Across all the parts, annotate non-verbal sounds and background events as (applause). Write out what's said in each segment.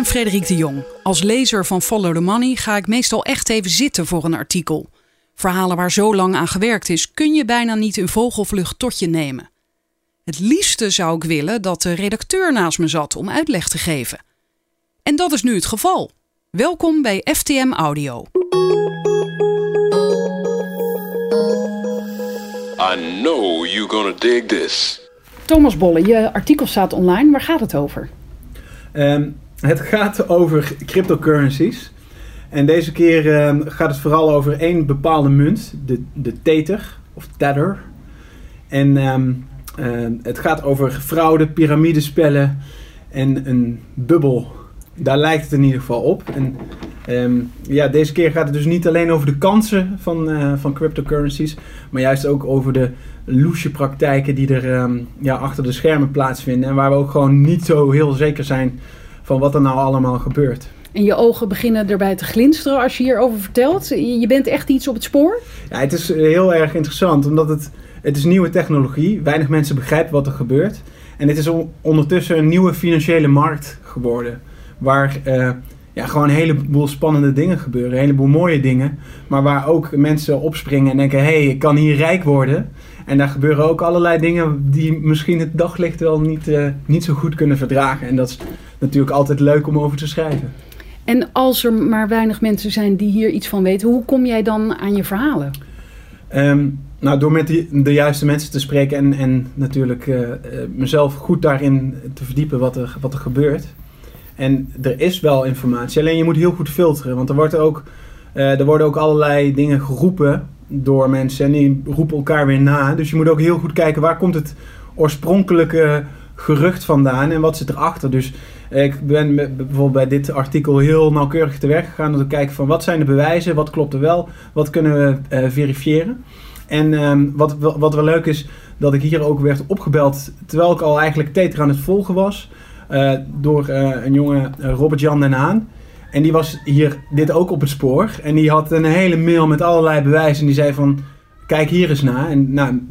ben Frederik de Jong. Als lezer van Follow the Money ga ik meestal echt even zitten voor een artikel. Verhalen waar zo lang aan gewerkt is, kun je bijna niet in vogelvlucht tot je nemen. Het liefste zou ik willen dat de redacteur naast me zat om uitleg te geven. En dat is nu het geval. Welkom bij FTM Audio. I know you're gonna dig this. Thomas Bolle, je artikel staat online. Waar gaat het over? Ehm, het gaat over cryptocurrencies. En deze keer ehm, gaat het vooral over één bepaalde munt, de, de Tether of Tether. En ehm, ehm, het gaat over fraude, piramidespellen en een bubbel. Daar lijkt het in ieder geval op. En ehm, ja, deze keer gaat het dus niet alleen over de kansen van, eh, van cryptocurrencies, maar juist ook over de loesje praktijken die er ja, achter de schermen plaatsvinden. En waar we ook gewoon niet zo heel zeker zijn van wat er nou allemaal gebeurt. En je ogen beginnen erbij te glinsteren als je hierover vertelt. Je bent echt iets op het spoor? Ja, het is heel erg interessant, omdat het, het is nieuwe technologie. Weinig mensen begrijpen wat er gebeurt. En het is on- ondertussen een nieuwe financiële markt geworden. Waar eh, ja, gewoon een heleboel spannende dingen gebeuren. Een heleboel mooie dingen. Maar waar ook mensen opspringen en denken... hé, hey, ik kan hier rijk worden. En daar gebeuren ook allerlei dingen... die misschien het daglicht wel niet, eh, niet zo goed kunnen verdragen. En dat is natuurlijk altijd leuk om over te schrijven. En als er maar weinig mensen zijn die hier iets van weten, hoe kom jij dan aan je verhalen? Ehm, nou, door met die, de juiste mensen te spreken en, en natuurlijk eh, eh, mezelf goed daarin te verdiepen wat er, wat er gebeurt. En er is wel informatie, alleen je moet heel goed filteren. Want er, wordt ook, eh, er worden ook allerlei dingen geroepen door mensen en die roepen elkaar weer na. Dus je moet ook heel goed kijken waar komt het oorspronkelijke gerucht vandaan en wat zit erachter. Dus ik ben bijvoorbeeld bij dit artikel heel nauwkeurig te werk gegaan om te kijken van wat zijn de bewijzen, wat klopt er wel, wat kunnen we eh, verifiëren. En ehm, wat, wat wel leuk is, dat ik hier ook werd opgebeld terwijl ik al eigenlijk Tetra aan het volgen was. eh, door eh, een jongen, Robert-Jan den Haan. En die was hier dit ook op het spoor. En die had een hele mail met allerlei bewijzen. En die zei van, kijk hier eens naar. En nou,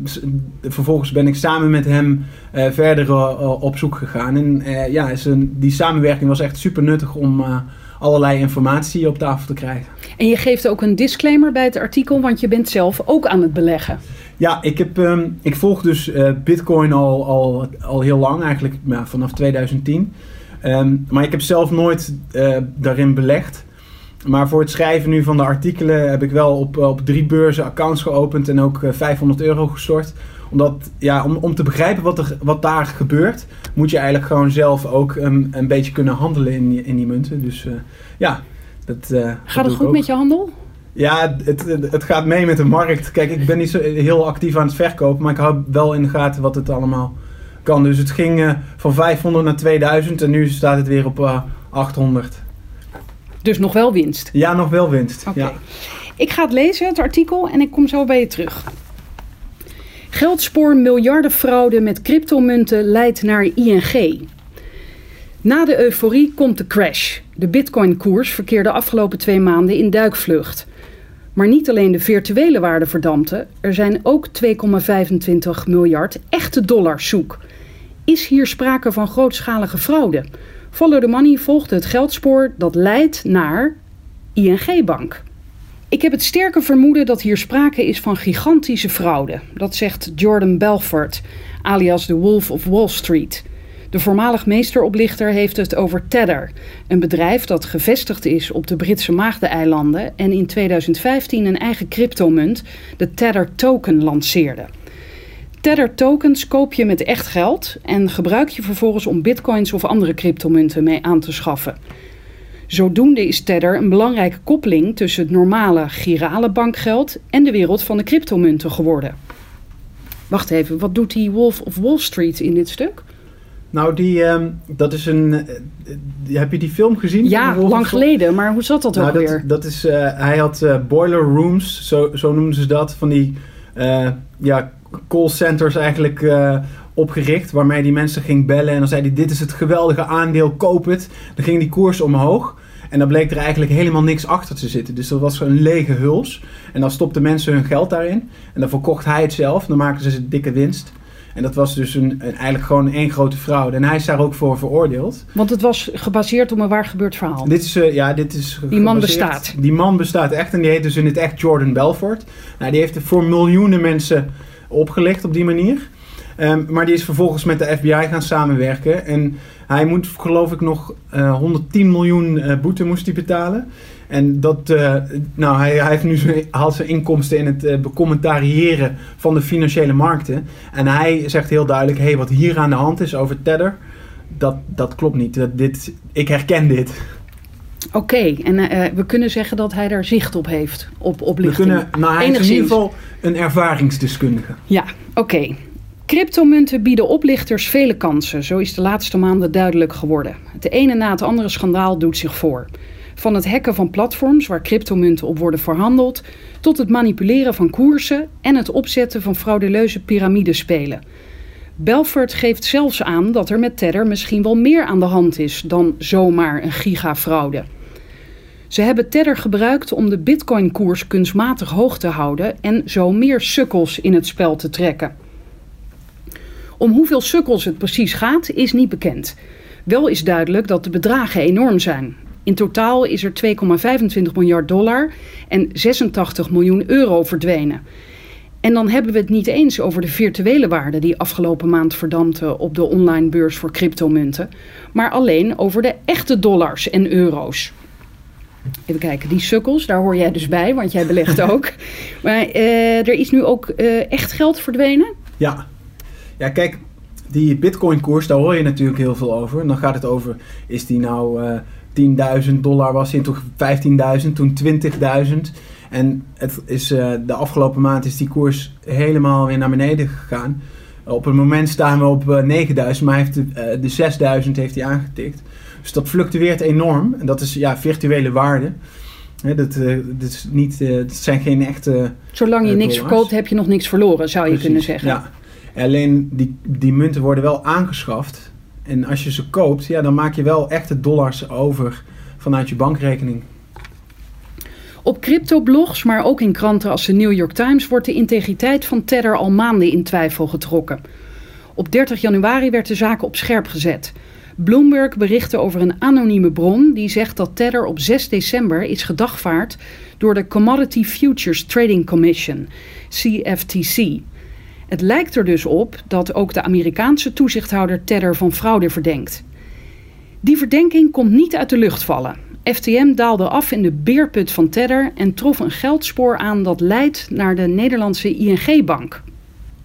vervolgens ben ik samen met hem eh, verder eh, op zoek gegaan. En eh, ja, is een, die samenwerking was echt super nuttig om eh, allerlei informatie op tafel te krijgen. En je geeft ook een disclaimer bij het artikel, want je bent zelf ook aan het beleggen. Ja, ik, heb, ehm, ik volg dus eh, Bitcoin al, al, al heel lang, eigenlijk ja, vanaf 2010. Ehm, maar ik heb zelf nooit eh, daarin belegd. Maar voor het schrijven nu van de artikelen heb ik wel op, op drie beurzen accounts geopend en ook eh, 500 euro gestort. Omdat, ja, om, om te begrijpen wat, er, wat daar gebeurt, moet je eigenlijk gewoon zelf ook een, een beetje kunnen handelen in, die- in die munten. Dus eh, ja, dat. eh, dat Gaat het goed ook. met je handel? Ja, het, het, gaat mee met de markt. Kijk, ik ben niet zo heel actief aan het verkopen, maar ik hou wel in de gaten wat het allemaal kan. Dus het ging eh, van 500 naar 2000 en nu staat het weer op eh, 800. Dus nog wel winst. Ja, nog wel winst. Oké. Ja. Ik ga het lezen, het artikel, en ik kom zo bij je terug. Geldspoor miljardenfraude met cryptomunten leidt naar ING. Na de euforie komt de crash. De bitcoin-koers verkeerde afgelopen twee maanden in duikvlucht. Maar niet alleen de virtuele waarde verdampte, er zijn ook 2,25 miljard echte dollars zoek. Is hier sprake van grootschalige fraude? Follow the Money volgt het geldspoor dat leidt naar ING-bank. Ik heb het sterke vermoeden dat hier sprake is van gigantische fraude. Dat zegt Jordan Belfort, alias de Wolf of Wall Street. De voormalig meesteroplichter heeft het over Tether, een bedrijf dat gevestigd is op de Britse Maagdeneilanden en in 2015 een eigen cryptomunt, de Tether Token, lanceerde. Tether tokens koop je met echt geld en gebruik je vervolgens om bitcoins of andere cryptomunten mee aan te schaffen. Zodoende is Tether een belangrijke koppeling tussen het normale girale bankgeld en de wereld van de cryptomunten geworden. Wacht even, wat doet die Wolf of Wall Street in dit stuk? Nou, die, ehm, dat is een. eh, eh, heb je die film gezien? Ja, lang geleden, maar hoe zat dat Nou, ook dat, weer? dat is, eh, hij had boiler rooms, zo, zo noemden ze dat, van die ja, call centers eigenlijk eh, opgericht, waarmee die mensen ging bellen en dan zei hij, dit is het geweldige aandeel, koop het. Dan ging die koers omhoog en dan bleek er eigenlijk helemaal niks achter te zitten. Dus dat was een lege huls en dan stopten mensen hun geld daarin en dan verkocht hij het zelf, dan maakten ze dikke winst. En dat was dus een, een, eigenlijk gewoon één grote fraude. En hij is daar ook voor veroordeeld. Want het was gebaseerd op een waar gebeurd verhaal. Dit is, uh, ja, dit is die man bestaat. Die man bestaat echt en die heet dus in het echt Jordan Belfort. Nou, die heeft voor miljoenen mensen opgelicht op die manier. Um, maar die is vervolgens met de FBI gaan samenwerken. En hij moet, geloof ik, nog uh, 110 miljoen uh, boete moest hij betalen. En dat, uh, nou, hij, hij, heeft nu haalt zijn inkomsten in het becommentariëren van de financiële markten. En hij zegt heel duidelijk: hé, hey, wat hier aan de hand is over Tether, dat, dat klopt niet. Dat, dit, ik herken dit. Oké, okay, en uh, we kunnen zeggen dat hij daar zicht op heeft, op oplichting. We kunnen, nou, hij Enigszins. is in ieder geval een ervaringsdeskundige. Ja, oké. Okay. Cryptomunten bieden oplichters vele kansen, zo is de laatste maanden duidelijk geworden. Het ene na het andere schandaal doet zich voor. Van het hacken van platforms waar cryptomunten op worden verhandeld, tot het manipuleren van koersen en het opzetten van frauduleuze piramidespelen. Belfort geeft zelfs aan dat er met Tether misschien wel meer aan de hand is dan zomaar een gigafraude. Ze hebben Tether gebruikt om de bitcoin-koers kunstmatig hoog te houden en zo meer sukkels in het spel te trekken. Om hoeveel sukkels het precies gaat, is niet bekend. Wel is duidelijk dat de bedragen enorm zijn. In totaal is er 2,25 miljard dollar en 86 miljoen euro verdwenen. En dan hebben we het niet eens over de virtuele waarde die afgelopen maand verdampte op de online beurs voor cryptomunten, maar alleen over de echte dollars en euro's. Even kijken, die sukkels, daar hoor jij dus bij, want jij belegt (laughs) ook. maar uh, er is nu ook uh, echt geld verdwenen? Ja. Ja, kijk, die Bitcoin-koers, daar hoor je natuurlijk heel veel over. En dan gaat het over, is die nou uh, 10.000 dollar was in, toen 15.000, toen 20.000. En het is, uh, de afgelopen maand is die koers helemaal weer naar beneden gegaan. Op het moment staan we op uh, 9000, maar heeft de, uh, de 6000 heeft hij aangetikt. Dus dat fluctueert enorm. En dat is ja, virtuele waarde. He, dat, uh, dat, is niet, uh, dat zijn geen echte. Zolang je niks verkoopt, heb je nog niks verloren, zou je kunnen zeggen. Ja. Alleen die, die munten worden wel aangeschaft. En als je ze koopt, ja, dan maak je wel echte dollars over vanuit je bankrekening. Op cryptoblogs, maar ook in kranten als de New York Times, wordt de integriteit van Tether al maanden in twijfel getrokken. Op 30 januari werd de zaak op scherp gezet. Bloomberg berichtte over een anonieme bron die zegt dat Tether op 6 december is gedagvaard door de Commodity Futures Trading Commission, CFTC. Het lijkt er dus op dat ook de Amerikaanse toezichthouder Tether van fraude verdenkt. Die verdenking komt niet uit de lucht vallen. FTM daalde af in de beerput van Tether en trof een geldspoor aan dat leidt naar de Nederlandse ING-bank.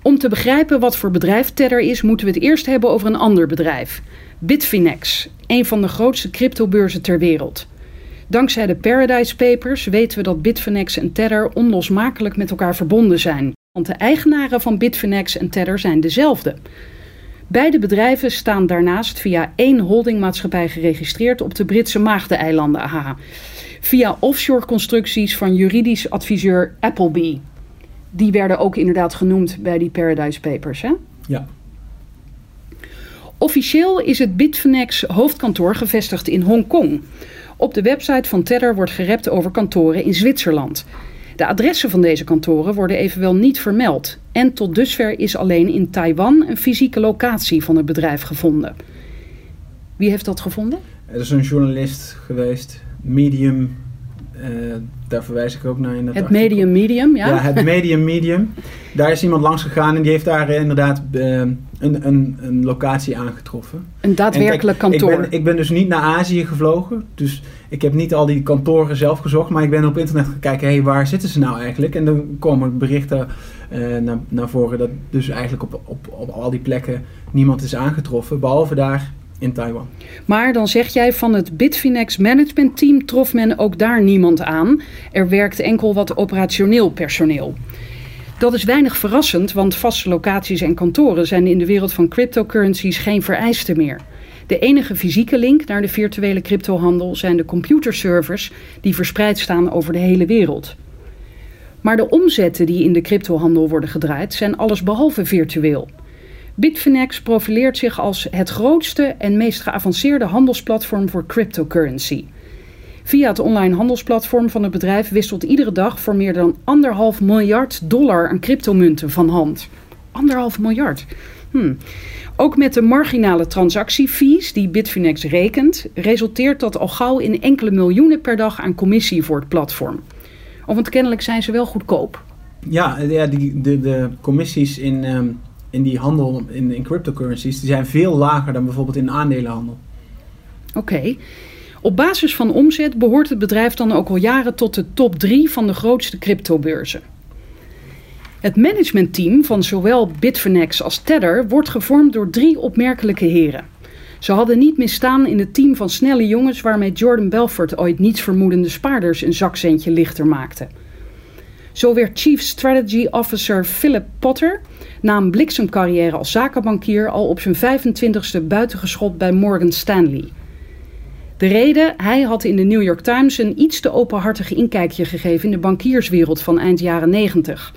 Om te begrijpen wat voor bedrijf Tether is, moeten we het eerst hebben over een ander bedrijf. Bitfinex, een van de grootste cryptobeurzen ter wereld. Dankzij de Paradise Papers weten we dat Bitfinex en Tether onlosmakelijk met elkaar verbonden zijn. Want de eigenaren van Bitfinex en Tether zijn dezelfde. Beide bedrijven staan daarnaast via één holdingmaatschappij geregistreerd op de Britse Maagdeneilanden. Via offshore constructies van juridisch adviseur Appleby. Die werden ook inderdaad genoemd bij die Paradise Papers, hè? Ja. Officieel is het Bitfinex hoofdkantoor gevestigd in Hongkong. Op de website van Tether wordt gerept over kantoren in Zwitserland. De adressen van deze kantoren worden evenwel niet vermeld. En tot dusver is alleen in Taiwan een fysieke locatie van het bedrijf gevonden. Wie heeft dat gevonden? Er is een journalist geweest, Medium. Uh, daar verwijs ik ook naar in het, het Medium Medium, ja? Ja, het Medium Medium. Daar is iemand langs gegaan en die heeft daar uh, inderdaad uh, een, een, een locatie aangetroffen. Een daadwerkelijk kijk, kantoor. Ik ben, ik ben dus niet naar Azië gevlogen. Dus ik heb niet al die kantoren zelf gezocht. Maar ik ben op internet gaan kijken, hey, waar zitten ze nou eigenlijk? En dan komen berichten naar, naar voren dat dus eigenlijk op, op, op al die plekken niemand is aangetroffen. Behalve daar in Taiwan. Maar dan zeg jij van het Bitfinex management team trof men ook daar niemand aan. Er werkt enkel wat operationeel personeel. Dat is weinig verrassend, want vaste locaties en kantoren zijn in de wereld van cryptocurrencies geen vereiste meer. De enige fysieke link naar de virtuele cryptohandel zijn de computerservers die verspreid staan over de hele wereld. Maar de omzetten die in de cryptohandel worden gedraaid zijn allesbehalve virtueel. Bitfinex profileert zich als het grootste en meest geavanceerde handelsplatform voor cryptocurrency. Via het online handelsplatform van het bedrijf wisselt iedere dag voor meer dan anderhalf miljard dollar aan cryptomunten van hand. Anderhalf miljard. Hm. Ook met de marginale transactiefees die Bitfinex rekent, resulteert dat al gauw in enkele miljoenen per dag aan commissie voor het platform. Oh, want kennelijk zijn ze wel goedkoop. Ja, ja die, de, de commissies in, ehm, in die handel in, in cryptocurrencies die zijn veel lager dan bijvoorbeeld in aandelenhandel. Oké. Op basis van omzet behoort het bedrijf dan ook al jaren tot de top 3 van de grootste cryptobeurzen. Het managementteam van zowel Bitfinex als Tether wordt gevormd door drie opmerkelijke heren. Ze hadden niet misstaan in het team van snelle jongens waarmee Jordan Belfort ooit nietsvermoedende spaarders een zakcentje lichter maakte. Zo werd Chief Strategy Officer Philip Potter na een bliksemcarrière als zakenbankier al op zijn 25ste buitengeschot bij Morgan Stanley. De reden, hij had in de New York Times een iets te openhartig inkijkje gegeven in de bankierswereld van eind jaren 90.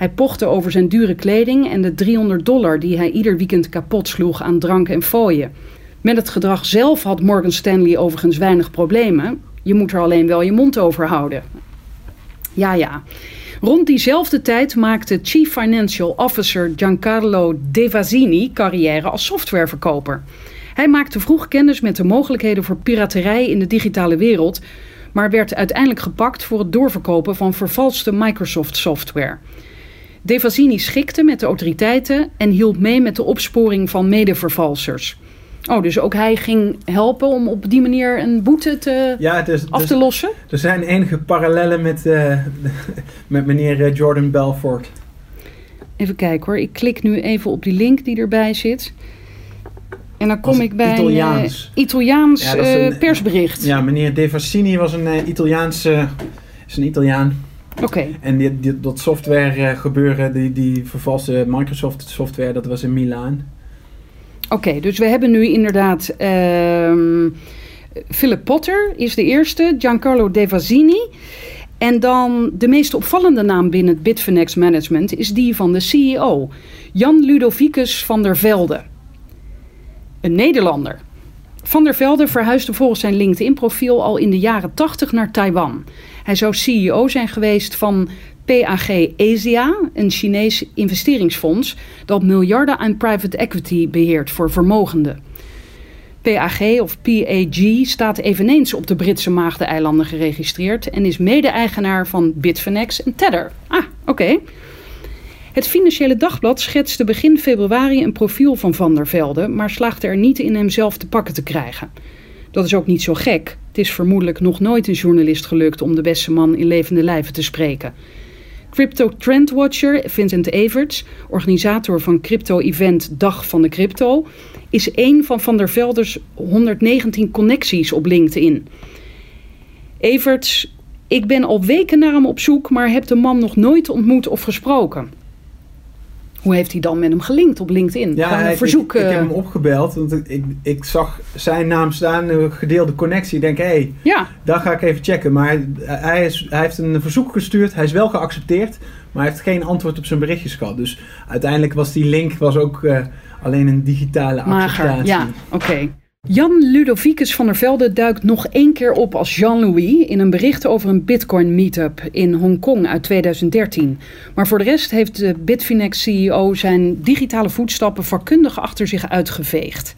Hij pochte over zijn dure kleding en de 300 dollar die hij ieder weekend kapot sloeg aan drank en fooien. Met het gedrag zelf had Morgan Stanley overigens weinig problemen. Je moet er alleen wel je mond over houden. Ja, ja. Rond diezelfde tijd maakte Chief Financial Officer Giancarlo Devasini carrière als softwareverkoper. Hij maakte vroeg kennis met de mogelijkheden voor piraterij in de digitale wereld, maar werd uiteindelijk gepakt voor het doorverkopen van vervalste Microsoft software. Devasini schikte met de autoriteiten en hielp mee met de opsporing van medevervalsers. Oh, dus ook hij ging helpen om op die manier een boete te, Ja, dus, af dus te lossen? er zijn enige parallellen met, eh, (laughs) met meneer eh, Jordan Belfort. Even kijken hoor, ik klik nu even op die link die erbij zit. En dan kom ik bij Italiaans. eh, Italiaans Ja, een- persbericht. Ja, meneer Devasini was een Italiaanse... is een Italiaan. Oké, En die, die- dat software eh, gebeuren, die, die vervalste Microsoft software, dat was in Milaan. Oké, dus we hebben nu inderdaad ehm Philip Potter is de eerste, Giancarlo Devasini. En dan de meest opvallende naam binnen het Bitfinex management is die van de CEO, Jan Ludovicus van der Velde. Een Nederlander. Van der Velde verhuisde volgens zijn LinkedIn-profiel al in de jaren 80 naar Taiwan. Hij zou CEO zijn geweest van PAG Asia, een Chinees investeringsfonds dat miljarden aan private equity beheert voor vermogenden. PAG of PAG staat eveneens op de Britse Maagdeneilanden geregistreerd en is mede-eigenaar van Bitfinex en Tether. Ah, oké. Het Financiële Dagblad schetste begin februari een profiel van Van der Velde, maar slaagde er niet in hem zelf te pakken te krijgen. Dat is ook niet zo gek. Het is vermoedelijk nog nooit een journalist gelukt om de beste man in levende lijven te spreken. Crypto Trendwatcher Vincent Everts, organisator van crypto-event Dag van de Crypto, is een van Van der Velders 119 connecties op LinkedIn. Everts, ik ben al weken naar hem op zoek, maar heb de man nog nooit ontmoet of gesproken. Hoe heeft hij dan met hem gelinkt op LinkedIn? Gewoon een hij- verzoek. Ik, ik eh, heb hem opgebeld, want ik, ik, ik zag zijn naam staan, een gedeelde connectie. Ik denk, hé, hey, ja, daar ga ik even checken. Maar hij, is, hij heeft een verzoek gestuurd, hij is wel geaccepteerd, maar hij heeft geen antwoord op zijn berichtjes gehad. Dus uiteindelijk was die link was ook eh, alleen een digitale mager. acceptatie. Ja, oké. Jan Ludovicus van der Velde duikt nog één keer op als Jean-Louis in een bericht over een Bitcoin meetup in Hongkong uit 2013. Maar voor de rest heeft de Bitfinex CEO zijn digitale voetstappen vakkundig achter zich uitgeveegd.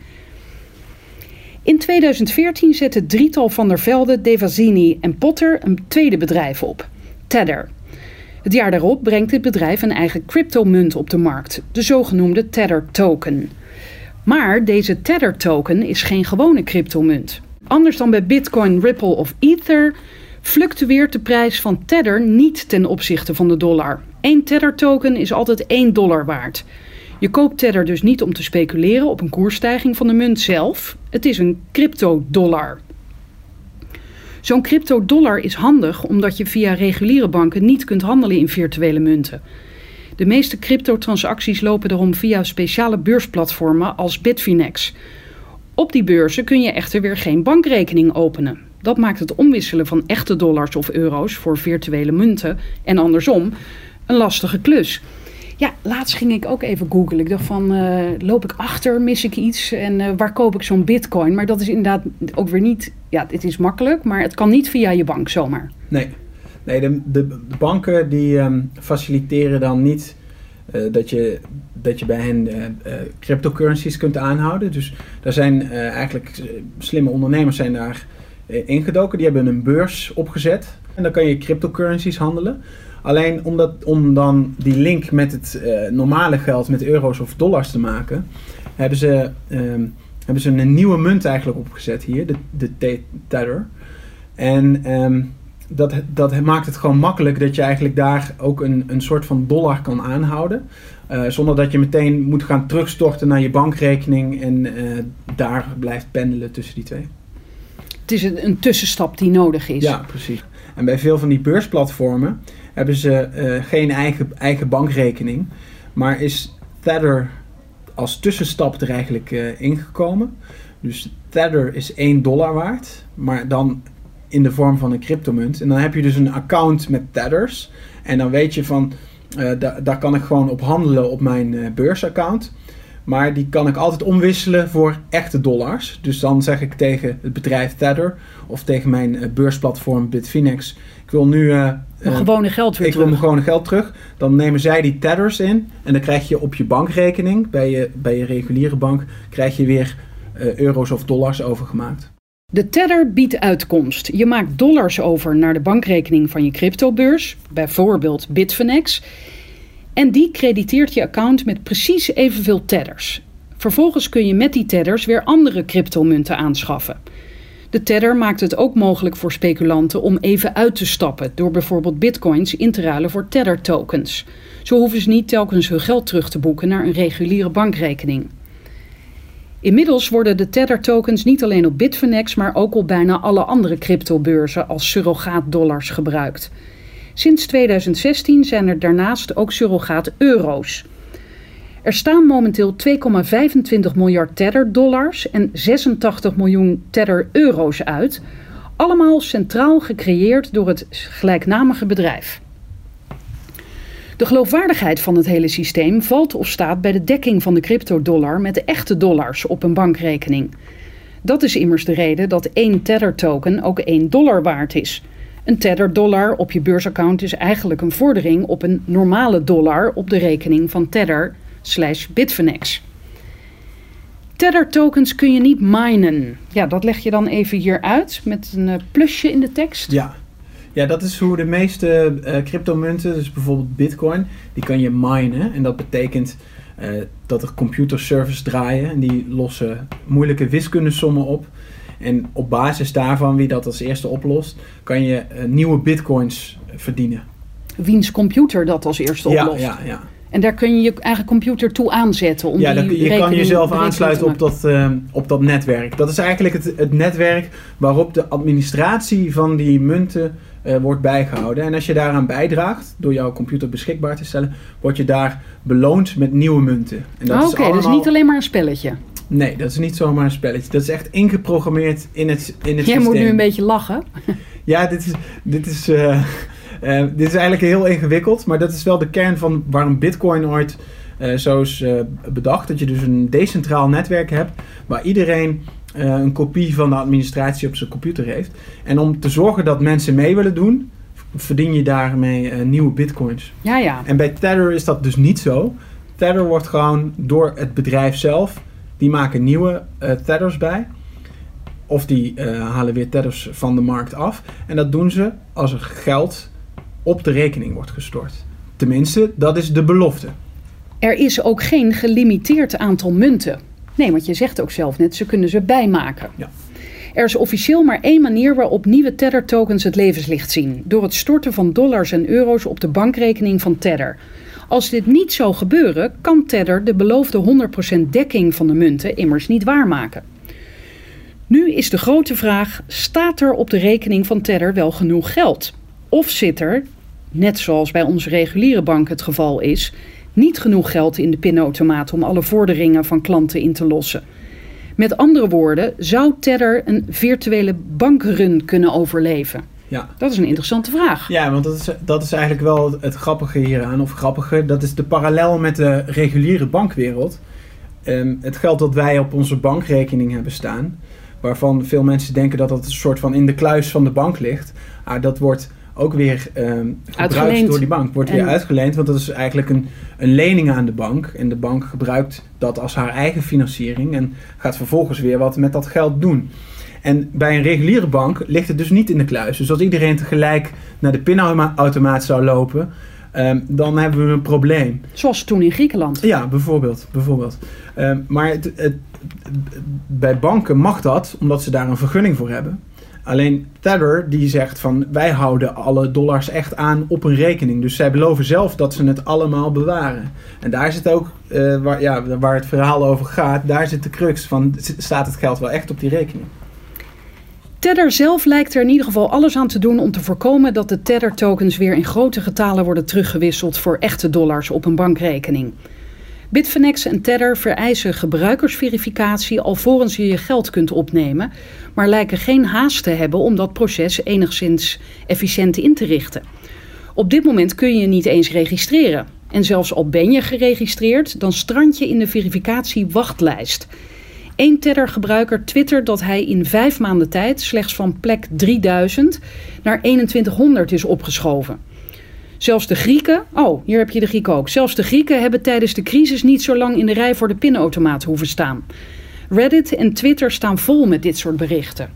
In 2014 zette het drietal van der Velde, Devasini en Potter een tweede bedrijf op, Tether. Het jaar daarop brengt dit bedrijf een eigen cryptomunt op de markt, de zogenoemde Tether Token. Maar deze Tether token is geen gewone cryptomunt. Anders dan bij Bitcoin, Ripple of Ether fluctueert de prijs van Tether niet ten opzichte van de dollar. Eén Tether token is altijd 1 dollar waard. Je koopt Tether dus niet om te speculeren op een koersstijging van de munt zelf. Het is een crypto-dollar. Zo'n crypto-dollar is handig omdat je via reguliere banken niet kunt handelen in virtuele munten. De meeste cryptotransacties lopen daarom via speciale beursplatformen als Bitfinex. Op die beurzen kun je echter weer geen bankrekening openen. Dat maakt het omwisselen van echte dollars of euro's voor virtuele munten en andersom een lastige klus. Ja, laatst ging ik ook even googlen. Ik dacht van, eh, loop ik achter, mis ik iets en eh, waar koop ik zo'n bitcoin? Maar dat is inderdaad ook weer niet, ja, het is makkelijk, maar het kan niet via je bank zomaar. Nee, nee de, de, banken die ehm, faciliteren dan niet eh, dat, je, dat je bij hen eh, cryptocurrencies kunt aanhouden. Dus daar zijn eigenlijk slimme ondernemers zijn daar ingedoken. Die hebben een beurs opgezet. En dan kan je cryptocurrencies handelen. Alleen om, dat, om dan die link met het normale geld, met euro's of dollars te maken, hebben ze, ehm, hebben ze een nieuwe munt eigenlijk opgezet hier, de, de Te- Tether. En ehm, dat, dat maakt het gewoon makkelijk dat je eigenlijk daar ook een, een soort van dollar kan aanhouden. eh, zonder dat je meteen moet gaan terugstorten naar je bankrekening en eh, daar blijft pendelen tussen die twee. Het is een, een tussenstap die nodig is. Ja, precies. En bij veel van die beursplatformen hebben ze eh, geen eigen, eigen bankrekening. Maar is Tether als tussenstap er eigenlijk ingekomen. Dus Tether is 1 dollar waard, maar dan in de vorm van een cryptomunt. En dan heb je dus een account met Tethers. En dan weet je van, eh, da- daar kan ik gewoon op handelen op mijn eh, beursaccount. Maar die kan ik altijd omwisselen voor echte dollars. Dus dan zeg ik tegen het bedrijf Tether of tegen mijn eh, beursplatform Bitfinex: Ik wil nu. Mijn gewone geld weer ik wil terug. mijn gewone geld terug. Dan nemen zij die tethers in. En dan krijg je op je bankrekening, bij je, bij je reguliere bank, krijg je weer euro's of dollars overgemaakt. De Tether biedt uitkomst. Je maakt dollars over naar de bankrekening van je cryptobeurs, bijvoorbeeld Bitfinex. En die crediteert je account met precies evenveel Tethers. Vervolgens kun je met die Tethers weer andere cryptomunten aanschaffen. De Tether maakt het ook mogelijk voor speculanten om even uit te stappen door bijvoorbeeld bitcoins in te ruilen voor Tether tokens. Zo hoeven ze niet telkens hun geld terug te boeken naar een reguliere bankrekening. Inmiddels worden de Tether tokens niet alleen op Bitfinex, maar ook op bijna alle andere cryptobeurzen als surrogaatdollars gebruikt. Sinds 2016 zijn er daarnaast ook surrogaat euro's. Er staan momenteel 2,25 miljard Tether dollars en 86 miljoen Tether euro's uit, allemaal centraal gecreëerd door het gelijknamige bedrijf. De geloofwaardigheid van het hele systeem valt of staat bij de dekking van de cryptodollar met de echte dollars op een bankrekening. Dat is immers de reden dat één Tether token ook 1 dollar waard is. Een Tether dollar op je beursaccount is eigenlijk een vordering op een normale dollar op de rekening van Tether slash Bitfinex. Tether tokens kun je niet minen. Ja, dat leg je dan even hier uit met een eh, plusje in de tekst. Ja. Ja, dat is hoe de meeste eh, cryptomunten, dus bijvoorbeeld Bitcoin, die kan je minen. En dat betekent eh, dat er computerservers draaien en die lossen moeilijke wiskundesommen op. En op basis daarvan, wie dat als eerste oplost, kan je eh, nieuwe bitcoins verdienen. Wiens computer dat als eerste Ja, oplost. ja, ja. En daar kun je je eigen computer toe aanzetten. Om ja, die je rekening- kan jezelf aansluiten te op dat, op dat netwerk. Dat is eigenlijk het, het netwerk waarop de administratie van die munten eh, wordt bijgehouden. En als je daaraan bijdraagt, door jouw computer beschikbaar te stellen, word je daar beloond met nieuwe munten. Is Oké, dus allemaal- niet alleen maar een spelletje. Nee, dat is niet zomaar een spelletje. Dat is echt ingeprogrammeerd in het, in het Jij systeem. moet nu een beetje lachen. Ja, dit is, dit, is, eh, eh, dit is eigenlijk heel ingewikkeld. Maar dat is wel de kern van waarom Bitcoin ooit zo is bedacht. Dat je dus een decentraal netwerk hebt waar iedereen eh, een kopie van de administratie op zijn computer heeft. En om te zorgen dat mensen mee willen doen, verdien je daarmee eh, nieuwe bitcoins. Ja, ja. En bij Tether is dat dus niet zo. Tether wordt gewoon door het bedrijf zelf, die maken nieuwe eh Tethers bij. Of die halen weer Tethers van de markt af. En dat doen ze als er geld op de rekening wordt gestort. Tenminste, dat is de belofte. Er is ook geen gelimiteerd aantal munten. Nee, want je zegt ook zelf net, ze kunnen ze bijmaken. Ja. Er is officieel maar één manier waarop nieuwe Tether tokens het levenslicht zien. Door het storten van dollars en euro's op de bankrekening van Tether. Als dit niet zou gebeuren, kan Tether de beloofde 100% dekking van de munten immers niet waarmaken. Nu is de grote vraag: staat er op de rekening van Tether wel genoeg geld? Of zit er, net zoals bij onze reguliere bank het geval is, niet genoeg geld in de pinautomaat om alle vorderingen van klanten in te lossen? Met andere woorden, zou Tether een virtuele bankrun kunnen overleven? Ja. Dat is een interessante vraag. Ja, want dat is, dat is eigenlijk wel het, grappige hieraan. Of grappige, dat is de parallel met de reguliere bankwereld. Ehm, het geld dat wij op onze bankrekening hebben staan, waarvan veel mensen denken dat dat een soort van in de kluis van de bank ligt, ah, dat wordt ook weer ehm, gebruikt Uitgeleend. door die bank. Wordt En- weer uitgeleend, want dat is eigenlijk een, een lening aan de bank. En de bank gebruikt dat als haar eigen financiering en gaat vervolgens weer wat met dat geld doen. En bij een reguliere bank ligt het dus niet in de kluis. Dus als iedereen tegelijk naar de pinautomaat zou lopen, ehm, dan hebben we een probleem. Zoals toen in Griekenland. Ja, bijvoorbeeld. bijvoorbeeld. Ehm, maar het, het- bij banken mag dat, omdat ze daar een vergunning voor hebben. Alleen Tether die zegt van wij houden alle dollars echt aan op een rekening. Dus zij beloven zelf dat ze het allemaal bewaren. En daar zit ook, eh, waar, ja, waar het verhaal over gaat, daar zit de crux van staat het geld wel echt op die rekening. Tether zelf lijkt er in ieder geval alles aan te doen om te voorkomen dat de Tether tokens weer in grote getalen worden teruggewisseld voor echte dollars op een bankrekening. Bitfinex en Tether vereisen gebruikersverificatie alvorens je je geld kunt opnemen, maar lijken geen haast te hebben om dat proces enigszins efficiënt in te richten. Op dit moment kun je niet eens registreren. En zelfs al ben je geregistreerd, dan strand je in de verificatiewachtlijst. Eén Tether-gebruiker twittert dat hij in vijf maanden tijd slechts van plek 3000 naar 2100 is opgeschoven. Zelfs de Grieken, oh, hier heb je de Grieken ook. Zelfs de Grieken hebben tijdens de crisis niet zo lang in de rij voor de pinautomaat hoeven staan. Reddit en Twitter staan vol met dit soort berichten.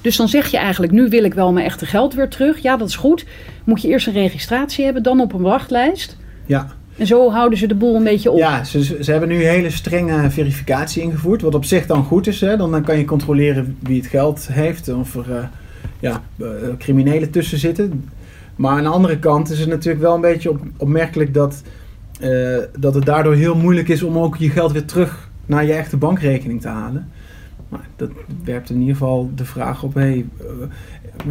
Dus dan zeg je eigenlijk, nu wil ik wel mijn echte geld weer terug. Ja, dat is goed. Moet je eerst een registratie hebben, dan op een wachtlijst. Ja, En zo houden ze de boel een beetje op. ja ze, ze hebben nu hele strenge verificatie ingevoerd. Wat op zich dan goed is. Hè? Dan, dan kan je controleren wie het geld heeft. Of er eh, ja, eh, criminelen tussen zitten. Maar aan de andere kant is het natuurlijk wel een beetje op, opmerkelijk dat, eh, dat het daardoor heel moeilijk is om ook je geld weer terug naar je echte bankrekening te halen. Maar dat werpt in ieder geval de vraag op: hey, eh,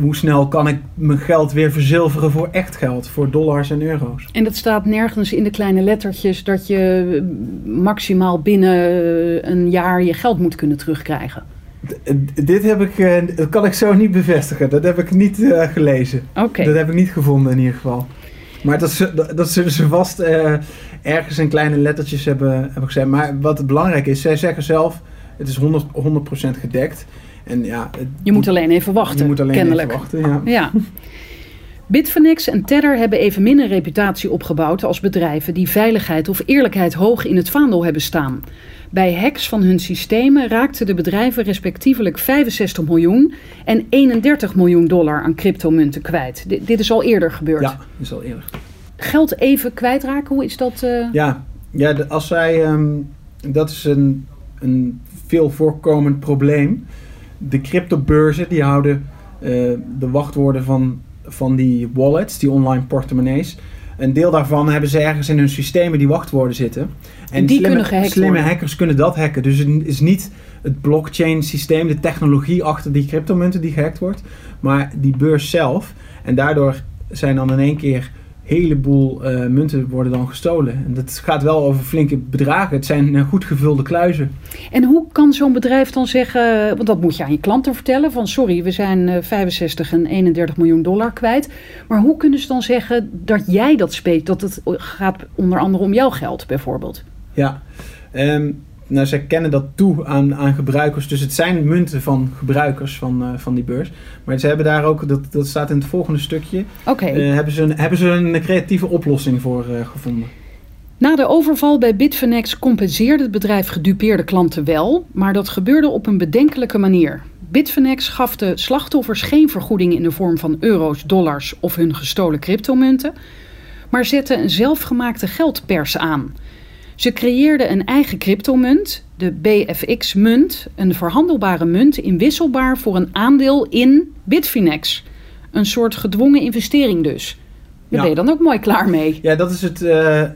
hoe snel kan ik mijn geld weer verzilveren voor echt geld, voor dollars en euro's? En dat staat nergens in de kleine lettertjes dat je maximaal binnen eh, een jaar je geld moet kunnen terugkrijgen. Dit heb ik, eh, dat kan ik zo niet bevestigen. Dat heb ik niet eh, gelezen. Dat heb ik niet gevonden in ieder geval. Maar dat, ze- dat, dat zullen ze vast eh, ergens in kleine lettertjes hebben, hebben gezegd. Maar wat belangrijk is, zij zeggen zelf, het is 100%, 100% gedekt. En ja, het- Je moet alleen even wachten, je moet alleen kennelijk. even wachten. Ja. Ja. Bitfinex en Tether hebben evenmin een reputatie opgebouwd als bedrijven die veiligheid of eerlijkheid hoog in het vaandel hebben staan. Bij hacks van hun systemen raakten de bedrijven respectievelijk 65 miljoen en 31 miljoen dollar aan cryptomunten kwijt. Dit, dit is al eerder gebeurd. ja, is al eerder. Geld even kwijtraken, hoe is dat? eh? Ja, ja als zij, ehm, dat is een, een veel voorkomend probleem. De cryptobeurzen die houden eh, de wachtwoorden van, van die wallets, die online portemonnees. Een deel daarvan hebben ze ergens in hun systemen die wachtwoorden zitten. En die kunnen slimme worden. hackers kunnen dat hacken. Dus het is niet het blockchain systeem, de technologie achter die cryptomunten die gehackt wordt. Maar die beurs zelf. En daardoor zijn dan in één keer heleboel eh, munten worden dan gestolen. En dat gaat wel over flinke bedragen. Het zijn eh, goed gevulde kluizen. En hoe kan zo'n bedrijf dan zeggen, want dat moet je aan je klanten vertellen, van sorry, we zijn eh, 65 en 31 miljoen dollar kwijt. Maar hoe kunnen ze dan zeggen dat jij dat speelt, dat het gaat onder andere om jouw geld bijvoorbeeld? Ja, Ehm nou, zij kennen dat toe aan, aan gebruikers. Dus het zijn munten van gebruikers van, eh, van die beurs. Maar ze hebben daar ook, dat, dat staat in het volgende stukje, Oké. eh, hebben, ze een, hebben ze een creatieve oplossing voor eh, gevonden. Na de overval bij Bitfinex compenseerde het bedrijf gedupeerde klanten wel, maar dat gebeurde op een bedenkelijke manier. Bitfinex gaf de slachtoffers geen vergoeding in de vorm van euro's, dollars of hun gestolen cryptomunten, maar zette een zelfgemaakte geldpers aan. Ze creëerden een eigen cryptomunt, de BFX-munt, een verhandelbare munt inwisselbaar voor een aandeel in Bitfinex. Een soort gedwongen investering dus. Daar Ja. ben je dan ook mooi klaar mee. Ja, dat is het eh, ehm,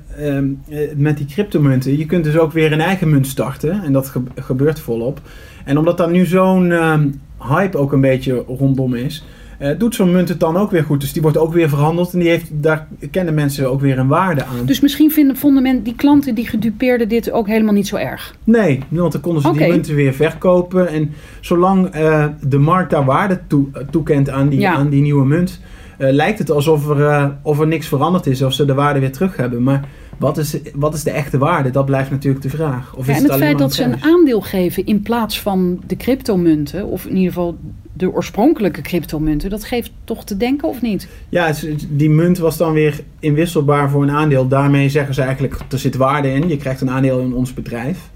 eh, met die cryptomunten. Je kunt dus ook weer een eigen munt starten. En dat ge- gebeurt volop. En omdat daar nu zo'n ehm, hype ook een beetje rondom is... eh, doet zo'n munt het dan ook weer goed. Dus die wordt ook weer verhandeld. En die heeft, daar kennen mensen ook weer een waarde aan. Dus misschien vinden, vonden men, die klanten die gedupeerden dit ook helemaal niet zo erg. Nee, want dan konden ze die munten weer verkopen. En zolang eh, de markt daar waarde toe, eh, toekent aan die, Ja. aan die nieuwe munt... lijkt het alsof er, of er niks veranderd is. Of ze de waarde weer terug hebben. Maar wat is, wat is de echte waarde? Dat blijft natuurlijk de vraag. Of Ja, is en het feit dat ze een aandeel geven in plaats van de cryptomunten, of in ieder geval de oorspronkelijke cryptomunten. Dat geeft toch te denken of niet? Ja, die munt was dan weer inwisselbaar voor een aandeel. Daarmee zeggen ze eigenlijk, er zit waarde in. Je krijgt een aandeel in ons bedrijf.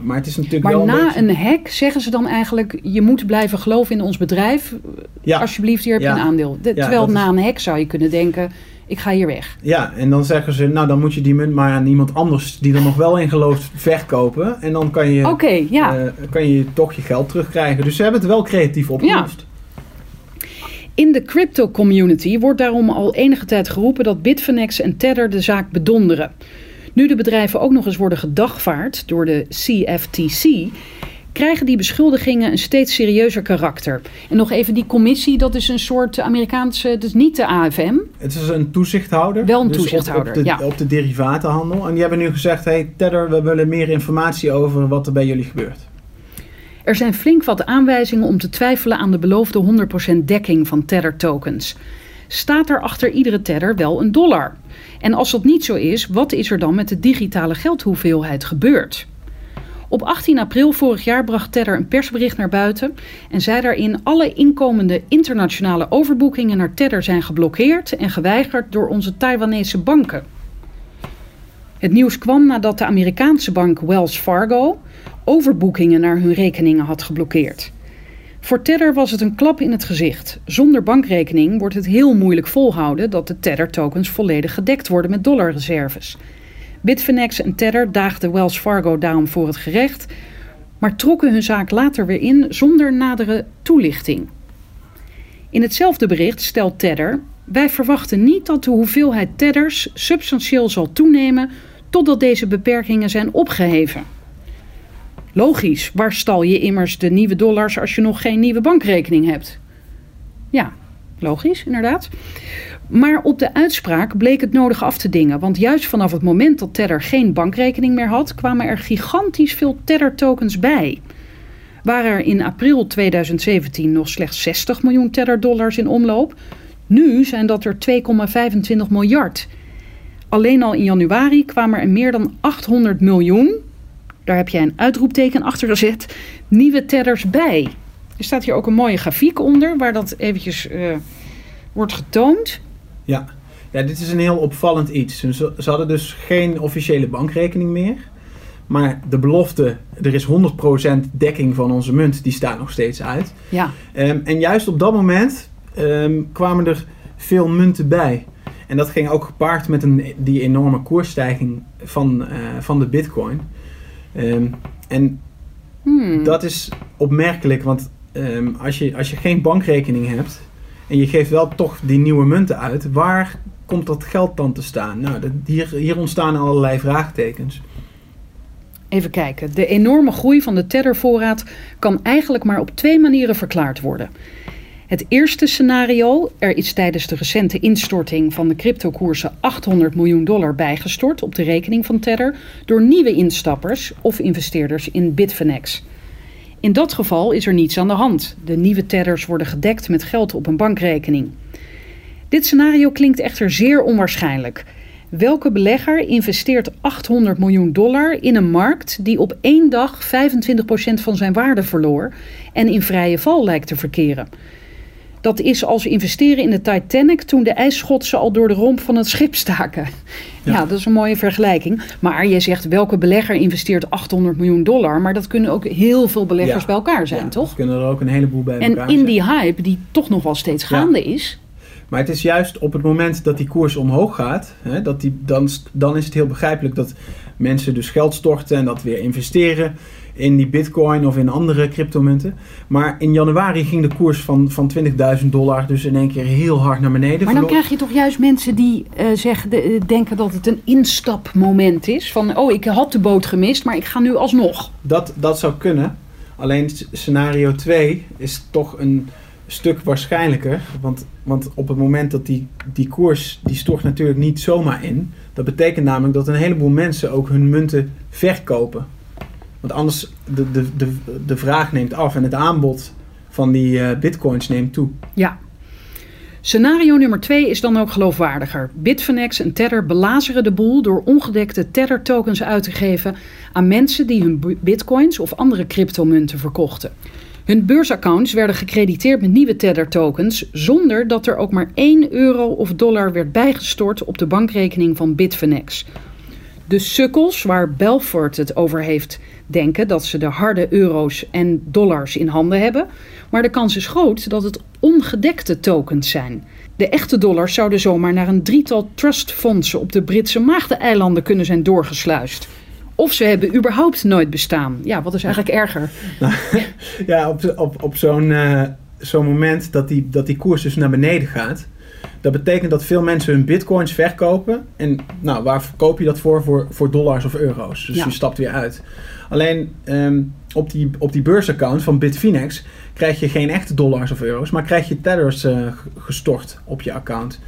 Maar het is natuurlijk Maar wel na beetje- een hack zeggen ze dan eigenlijk... je moet blijven geloven in ons bedrijf. Ja, Alsjeblieft, hier heb je Ja. een aandeel. De- terwijl is- na een hack zou je kunnen denken... ik ga hier weg. ja, en dan zeggen ze, nou dan moet je die munt maar aan iemand anders die er nog wel in gelooft verkopen. En dan kan je, ja. eh, kan je toch je geld terugkrijgen. Dus ze hebben het wel creatief opgelost. In de crypto community wordt daarom al enige tijd geroepen dat Bitfinex en Tether de zaak bedonderen. Nu de bedrijven ook nog eens worden gedagvaard door de CFTC, krijgen die beschuldigingen een steeds serieuzer karakter. En nog even die commissie, dat is een soort Amerikaanse, dus niet de AFM. Het is een toezichthouder. Wel een dus op- toezichthouder, op, de, ja. op de derivatenhandel. En die hebben nu gezegd, hey Tether, we willen meer informatie over wat er bij jullie gebeurt. Er zijn flink wat aanwijzingen om te twijfelen aan de beloofde 100% dekking van Tether tokens. Staat er achter iedere Tether wel een dollar? En als dat niet zo is, wat is er dan met de digitale geldhoeveelheid gebeurd? Op 18 april vorig jaar bracht Tether een persbericht naar buiten en zei daarin alle inkomende internationale overboekingen naar Tether zijn geblokkeerd en geweigerd door onze Taiwanese banken. Het nieuws kwam nadat de Amerikaanse bank Wells Fargo overboekingen naar hun rekeningen had geblokkeerd. Voor Tether was het een klap in het gezicht. Zonder bankrekening wordt het heel moeilijk volhouden dat de Tether-tokens volledig gedekt worden met dollarreserves. Bitfinex en Tether daagden Wells Fargo daarom voor het gerecht, maar trokken hun zaak later weer in zonder nadere toelichting. In hetzelfde bericht stelt Tether: Wij verwachten niet dat de hoeveelheid Tethers substantieel zal toenemen totdat deze beperkingen zijn opgeheven. Logisch, waar stal je immers de nieuwe dollars als je nog geen nieuwe bankrekening hebt? Ja, logisch, inderdaad. Maar op de uitspraak bleek het nodig af te dingen, want juist vanaf het moment dat Tether geen bankrekening meer had, kwamen er gigantisch veel Tether-tokens bij. Waren er in april 2017 nog slechts 60 miljoen Tether-dollars in omloop, nu zijn dat er 2,25 miljard. Alleen al in januari kwamen er meer dan 800 miljoen, daar heb jij een uitroepteken achter gezet, nieuwe Tethers bij. Er staat hier ook een mooie grafiek onder, waar dat eventjes eh, wordt getoond. Ja. ja, dit is een heel opvallend iets. Ze, ze hadden dus geen officiële bankrekening meer. Maar de belofte, er is 100% dekking van onze munt, die staat nog steeds uit. Ja, Ehm, en juist op dat moment ehm, kwamen er veel munten bij. En dat ging ook gepaard met een, die enorme koersstijging van, eh, van de bitcoin. Ehm, en Hmm. dat is opmerkelijk, want als, je, als je geen bankrekening hebt en je geeft wel toch die nieuwe munten uit, waar komt dat geld dan te staan? Nou, dat, hier, hier ontstaan allerlei vraagtekens. Even kijken. De enorme groei van de Tether-voorraad kan eigenlijk maar op twee manieren verklaard worden. Het eerste scenario, er is tijdens de recente instorting van de cryptokoersen 800 miljoen dollar bijgestort op de rekening van Tether door nieuwe instappers of investeerders in Bitfinex. In dat geval is er niets aan de hand. De nieuwe Tethers worden gedekt met geld op een bankrekening. Dit scenario klinkt echter zeer onwaarschijnlijk. Welke belegger investeert 800 miljoen dollar in een markt die op één dag 25% van zijn waarde verloor en in vrije val lijkt te verkeren? Dat is als investeren in de Titanic toen de ijsschotsen al door de romp van het schip staken. Ja. Ja. dat is een mooie vergelijking. Maar je zegt welke belegger investeert 800 miljoen dollar, maar dat kunnen ook heel veel beleggers Ja. bij elkaar zijn, Ja, toch? Er kunnen er ook een heleboel bij En elkaar in zijn. die hype, die toch nog wel steeds gaande is, Maar het is juist op het moment dat die koers omhoog gaat, hè, dat die, dan, dan is het heel begrijpelijk dat mensen dus geld storten en dat weer investeren in die bitcoin of in andere cryptomunten. Maar in januari ging de koers van, van 20.000 dollar dus in één keer heel hard naar beneden. Maar dan krijg je toch juist mensen die eh, zeggen, de- eh, denken dat het een instapmoment is. Van, oh, ik had de boot gemist, maar ik ga nu alsnog. dat, dat zou kunnen. Alleen scenario 2 is toch een stuk waarschijnlijker. Want, want op het moment dat die, die koers, die stort natuurlijk niet zomaar in. Dat betekent namelijk dat een heleboel mensen ook hun munten verkopen. Want anders, de, de, de, de vraag neemt af en het aanbod van die eh, bitcoins neemt toe. Ja. Scenario nummer twee is dan ook geloofwaardiger. Bitfinex en Tether belazeren de boel door ongedekte Tether-tokens uit te geven aan mensen die hun bitcoins of andere cryptomunten verkochten. Hun beursaccounts werden gecrediteerd met nieuwe Tether tokens zonder dat er ook maar 1 euro of dollar werd bijgestort op de bankrekening van Bitfinex. De sukkels waar Belfort het over heeft denken dat ze de harde euro's en dollars in handen hebben, maar de kans is groot dat het ongedekte tokens zijn. De echte dollars zouden zomaar naar een drietal trustfondsen op de Britse Maagdeneilanden kunnen zijn doorgesluist. Of ze hebben überhaupt nooit bestaan. Ja, wat is eigenlijk erger? (laughs) Ja, op, op, op zo'n eh, zo'n moment dat die, dat die koers dus naar beneden gaat. Dat betekent dat veel mensen hun bitcoins verkopen. En nou, waar verkoop je dat voor? Voor, voor dollars of euro's. Dus Ja. je stapt weer uit. Alleen ehm, op, die, op die beursaccount van Bitfinex krijg je geen echte dollars of euro's. Maar krijg je tethers eh, gestort op je account.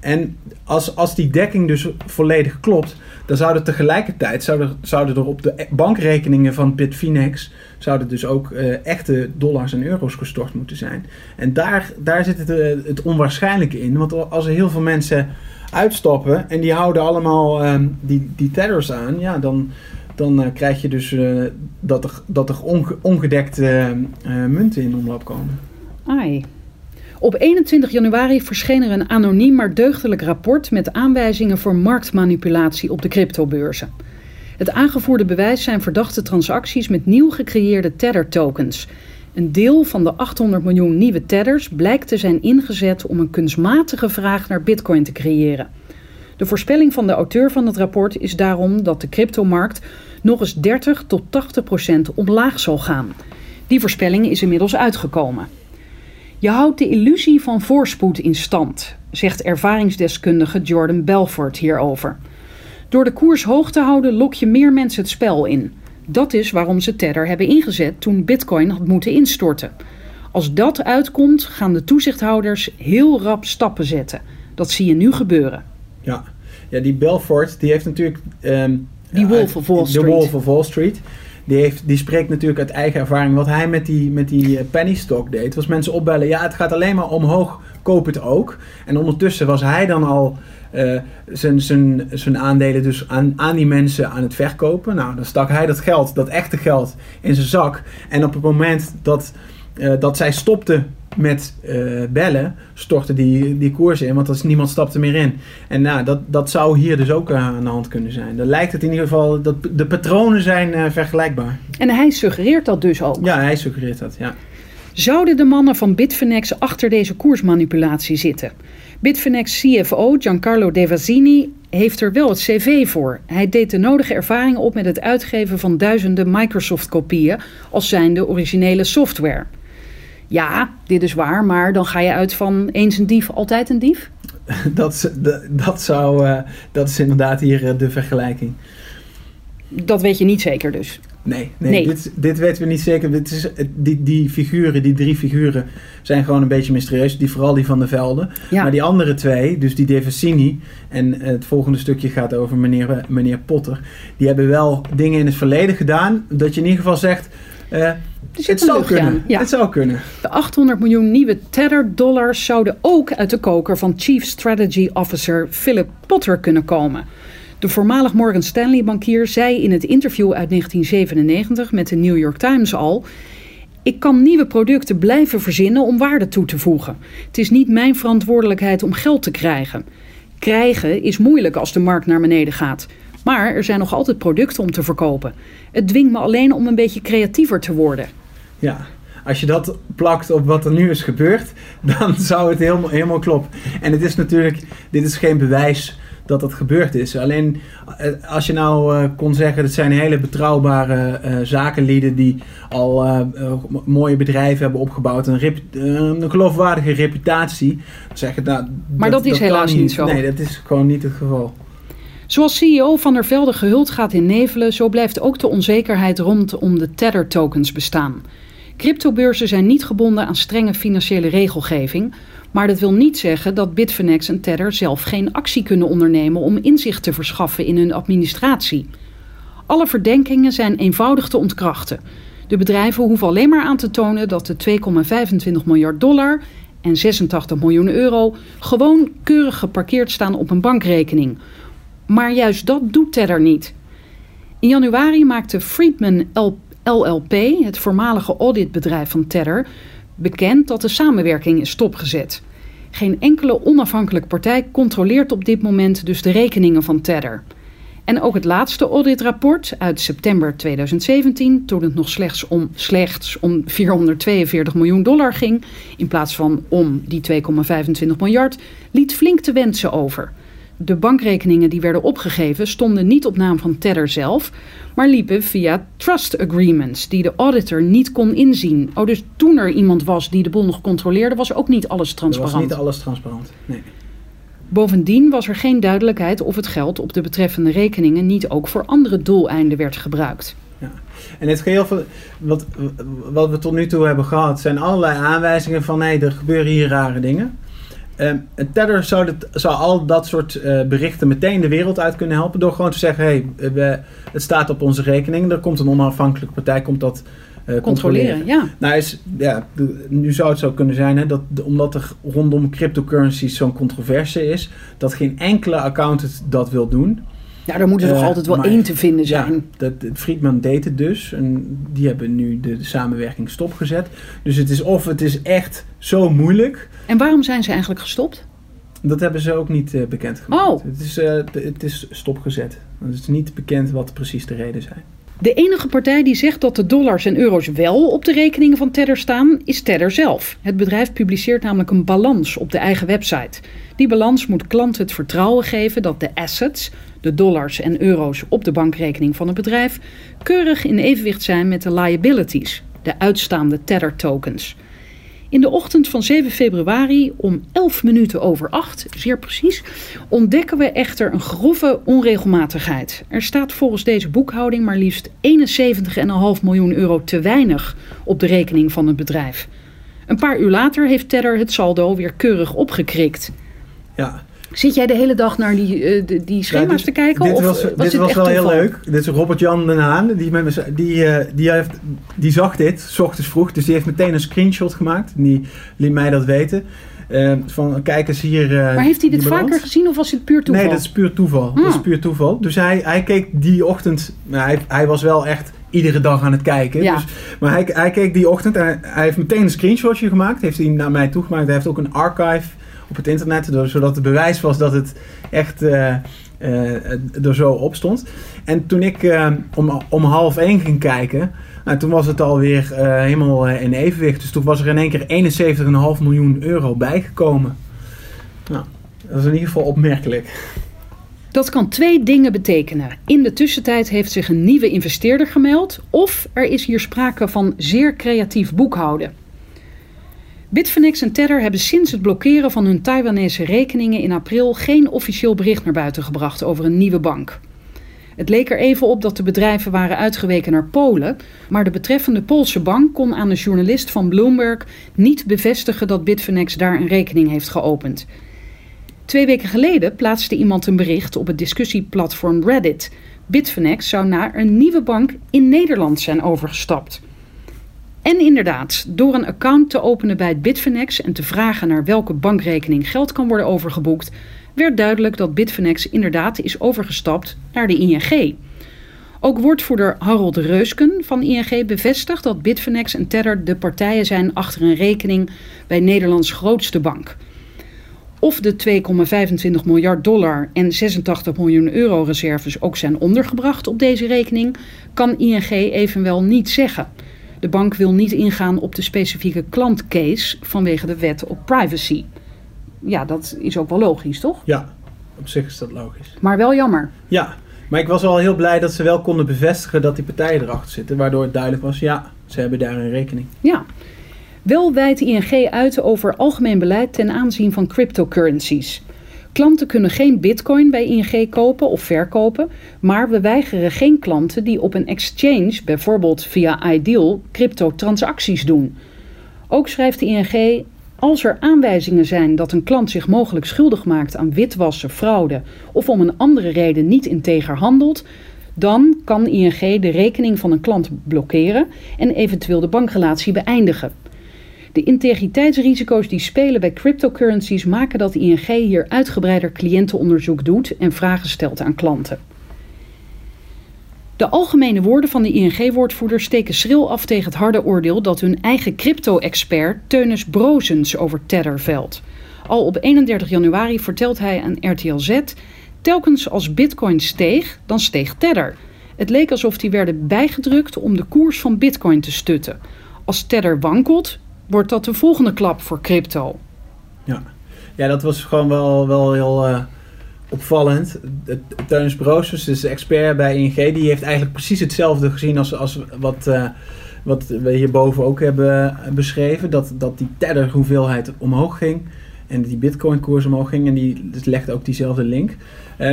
En als, als die dekking dus volledig klopt, dan zouden tegelijkertijd zouden, zouden er op de e- bankrekeningen van Bitfinex zouden dus ook eh, echte dollars en euro's gestort moeten zijn. En daar, daar zit het, eh, het onwaarschijnlijke in. Want als er heel veel mensen uitstappen en die houden allemaal ehm, die, die tethers aan, ja, dan, dan eh, krijg je dus dat er, dat er onge- ongedekte munten in omloop komen. Ai. Op 21 januari verscheen er een anoniem maar deugdelijk rapport met aanwijzingen voor marktmanipulatie op de cryptobeurzen. Het aangevoerde bewijs zijn verdachte transacties met nieuw gecreëerde Tether tokens. Een deel van de 800 miljoen nieuwe Tethers blijkt te zijn ingezet om een kunstmatige vraag naar Bitcoin te creëren. De voorspelling van de auteur van het rapport is daarom dat de cryptomarkt nog eens 30 tot 80 procent omlaag zal gaan. Die voorspelling is inmiddels uitgekomen. Je houdt de illusie van voorspoed in stand, zegt ervaringsdeskundige Jordan Belfort hierover. Door de koers hoog te houden lok je meer mensen het spel in. Dat is waarom ze Tether hebben ingezet toen Bitcoin had moeten instorten. Als dat uitkomt, gaan de toezichthouders heel rap stappen zetten. Dat zie je nu gebeuren. Ja, ja die Belfort, die heeft natuurlijk... ehm, Die Wolf of Wall De Street. Wolf of Wall Street. Die, heeft, die spreekt natuurlijk uit eigen ervaring. Wat hij met die, met die eh, penny stock deed, was mensen opbellen. Ja, het gaat alleen maar omhoog, koop het ook. En ondertussen was hij dan al eh, zijn, zijn, zijn aandelen dus aan, aan die mensen aan het verkopen. Nou, dan stak hij dat geld, dat echte geld, in zijn zak. En op het moment dat, eh, dat zij stopte met eh, bellen, stortte die, die koers in. Want als niemand stapte meer in. En nou, dat, dat zou hier dus ook aan de hand kunnen zijn. Dan lijkt het in ieder geval, dat de patronen zijn vergelijkbaar. En hij suggereert dat dus ook. Ja, hij suggereert dat, ja. Zouden de mannen van Bitfinex achter deze koersmanipulatie zitten? Bitfinex CFO Giancarlo De Vasini heeft er wel het cv voor. Hij deed de nodige ervaring op met het uitgeven van duizenden Microsoft-kopieën als zijnde originele software. Ja, dit is waar, maar dan ga je uit van eens een dief, altijd een dief? (laughs) Dat, is- dat, dat, zou, eh, dat is inderdaad hier eh, de vergelijking. Dat weet je niet zeker dus. Nee, nee, Nee. Dit, dit weten we niet zeker. Dit is, die, die figuren, die drie figuren, zijn gewoon een beetje mysterieus. Die, vooral die van de Velden. Ja. Maar die andere twee, dus die Devasini en het volgende stukje gaat over meneer, meneer Potter. Die hebben wel dingen in het verleden gedaan. Dat je in ieder geval zegt, eh, zit het zou kunnen. ja. Het zou kunnen. De 800 miljoen nieuwe Tether-dollars zouden ook uit de koker van Chief Strategy Officer Philip Potter kunnen komen. De voormalig Morgan Stanley-bankier zei in het interview uit 1997 met de New York Times al: Ik kan nieuwe producten blijven verzinnen om waarde toe te voegen. Het is niet mijn verantwoordelijkheid om geld te krijgen. Krijgen is moeilijk als de markt naar beneden gaat. Maar er zijn nog altijd producten om te verkopen. Het dwingt me alleen om een beetje creatiever te worden. Ja, als je dat plakt op wat er nu is gebeurd, (laughs) dan zou het helemaal, helemaal kloppen. En het is natuurlijk, dit is geen bewijs dat dat gebeurd is. Alleen eh, als je nou eh, kon zeggen, het zijn hele betrouwbare eh, zakenlieden die al mooie bedrijven hebben opgebouwd, een, rep- een geloofwaardige reputatie. Dan zeg je, nou, Maar dat is kan helaas niet zo. Nee, dat is gewoon niet het geval. Zoals CEO Van der Velde gehuld gaat in nevelen, zo blijft ook de onzekerheid rondom de Tether tokens bestaan. Cryptobeurzen zijn niet gebonden aan strenge financiële regelgeving, maar dat wil niet zeggen dat Bitfinex en Tether zelf geen actie kunnen ondernemen om inzicht te verschaffen in hun administratie. Alle verdenkingen zijn eenvoudig te ontkrachten. De bedrijven hoeven alleen maar aan te tonen dat de 2,25 miljard dollar en 86 miljoen euro gewoon keurig geparkeerd staan op een bankrekening. Maar juist dat doet Tether niet. In januari maakte Friedman LLP, het voormalige auditbedrijf van Tether, bekend dat de samenwerking is stopgezet. Geen enkele onafhankelijke partij controleert op dit moment dus de rekeningen van Tether. En ook het laatste auditrapport uit september 2017, toen het nog slechts om, slechts om 442 miljoen dollar ging, in plaats van om die 2,25 miljard, liet flink te wensen over. De bankrekeningen die werden opgegeven stonden niet op naam van Tether zelf, maar liepen via trust agreements die de auditor niet kon inzien. Oh, dus toen er iemand was die de boel nog controleerde, was ook niet alles Er transparant. was niet alles transparant. Nee. Bovendien was er geen duidelijkheid of het geld op de betreffende rekeningen niet ook voor andere doeleinden werd gebruikt. En het geheel van wat, wat we tot nu toe hebben gehad, zijn allerlei aanwijzingen van hé, er gebeuren hier rare dingen. Ehm Tether zou, zou al dat soort eh, berichten meteen de wereld uit kunnen helpen door gewoon te zeggen: hé, hey, we- het staat op onze rekening, er komt een onafhankelijke partij, komt dat eh, Controleren, ja. Nou, is, ja, de- nu zou het zo kunnen zijn, hè, dat, de- omdat er rondom cryptocurrencies zo'n controverse is, dat geen enkele accountant dat wil doen. Ja, er moet er toch Eh, altijd wel maar- één te vinden Ja, zijn. dat, Friedman deed het dus. En die hebben nu de, de samenwerking stopgezet. Dus het is of het is echt zo moeilijk. En waarom zijn ze eigenlijk gestopt? Dat hebben ze ook niet eh, bekendgemaakt. Oh. Het, is, eh, het is stopgezet. Het is niet bekend wat precies de reden zijn. De enige partij die zegt dat de dollars en euro's wel op de rekeningen van Tether staan, is Tether zelf. Het bedrijf publiceert namelijk een balans op de eigen website. Die balans moet klanten het vertrouwen geven dat de assets, de dollars en euro's op de bankrekening van het bedrijf, keurig in evenwicht zijn met de liabilities, de uitstaande Tether tokens. In de ochtend van 7 februari om 11 minuten over 8, zeer precies, ontdekken we echter een grove onregelmatigheid. Er staat volgens deze boekhouding maar liefst 71,5 miljoen euro te weinig op de rekening van het bedrijf. Een paar uur later heeft Tether het saldo weer keurig opgekrikt. Ja, Zit jij de hele dag naar die, eh, die, schema's Ja, dit- te kijken? Dit of was, was dit was wel heel leuk. Dit is Robert-Jan Den Haan. Die, met me, die, eh, die, heeft, die zag dit, s ochtends vroeg. Dus die heeft meteen een screenshot gemaakt. En die liet mij dat weten. Eh, van, kijk eens hier. eh, Maar heeft hij dit vaker gezien of was het puur toeval? Nee, dat is puur toeval. Dat is Ah. puur toeval. Dus hij, hij keek die ochtend. nou, hij, hij was wel echt iedere dag aan het kijken. Ja. Dus, maar hij, hij keek die ochtend en hij, hij heeft meteen een screenshotje gemaakt. Heeft hij naar mij toegemaakt. Hij heeft ook een archive op het internet. Zodat het bewijs was dat het echt eh, er zo op stond. En toen ik eh, om, om half één ging kijken. Nou, toen was het alweer helemaal in evenwicht. Dus toen was er in één keer 71,5 miljoen euro bijgekomen. Nou, dat is in ieder geval opmerkelijk. Dat kan twee dingen betekenen. In de tussentijd heeft zich een nieuwe investeerder gemeld, of er is hier sprake van zeer creatief boekhouden. Bitfinex en Tether hebben sinds het blokkeren van hun Taiwanese rekeningen in april geen officieel bericht naar buiten gebracht over een nieuwe bank. Het leek er even op dat de bedrijven waren uitgeweken naar Polen, maar de betreffende Poolse bank kon aan een journalist van Bloomberg niet bevestigen dat Bitfinex daar een rekening heeft geopend. Twee weken geleden plaatste iemand een bericht op het discussieplatform Reddit. Bitfinex zou naar een nieuwe bank in Nederland zijn overgestapt. En inderdaad, door een account te openen bij Bitfinex en te vragen naar welke bankrekening geld kan worden overgeboekt, werd duidelijk dat Bitfinex inderdaad is overgestapt naar de ING. Ook woordvoerder Harold Reusken van ING bevestigt dat Bitfinex en Tether de partijen zijn achter een rekening bij Nederlands grootste bank. Of de 2,25 miljard dollar en 86 miljoen euro reserves ook zijn ondergebracht op deze rekening, kan ING evenwel niet zeggen. De bank wil niet ingaan op de specifieke klantcase vanwege de wet op privacy. Ja, dat is ook wel logisch, toch? Ja, op zich is dat logisch. Maar wel jammer. Ja, maar ik was wel heel blij dat ze wel konden bevestigen dat die partijen erachter zitten. Waardoor het duidelijk was, ja, ze hebben daar een rekening. Ja. Wel wijdt ING uit over algemeen beleid ten aanzien van cryptocurrencies. Klanten kunnen geen bitcoin bij ING kopen of verkopen, maar we weigeren geen klanten die op een exchange, bijvoorbeeld via Ideal, cryptotransacties doen. Ook schrijft de ING, als er aanwijzingen zijn dat een klant zich mogelijk schuldig maakt aan witwassen, fraude of om een andere reden niet integer handelt, dan kan ING de rekening van een klant blokkeren en eventueel de bankrelatie beëindigen. De integriteitsrisico's die spelen bij cryptocurrencies maken dat ING hier uitgebreider cliëntenonderzoek doet en vragen stelt aan klanten. De algemene woorden van de ING-woordvoerder steken schril af tegen het harde oordeel dat hun eigen crypto-expert Teunis Brozens over Tether velt. Al op 31 januari vertelt hij aan RTL Z: telkens als Bitcoin steeg, dan steeg Tether. Het leek alsof die werden bijgedrukt om de koers van Bitcoin te stutten. Als Tether wankelt, wordt dat de volgende klap voor crypto. Ja, ja dat was gewoon wel, wel heel uh, opvallend. Teunis Broosjes, dus de expert bij ING, die heeft eigenlijk precies hetzelfde gezien als, als wat, uh, wat we hierboven ook hebben beschreven. Dat, dat die tether hoeveelheid omhoog ging en die bitcoin koers omhoog ging. En die legt ook diezelfde link.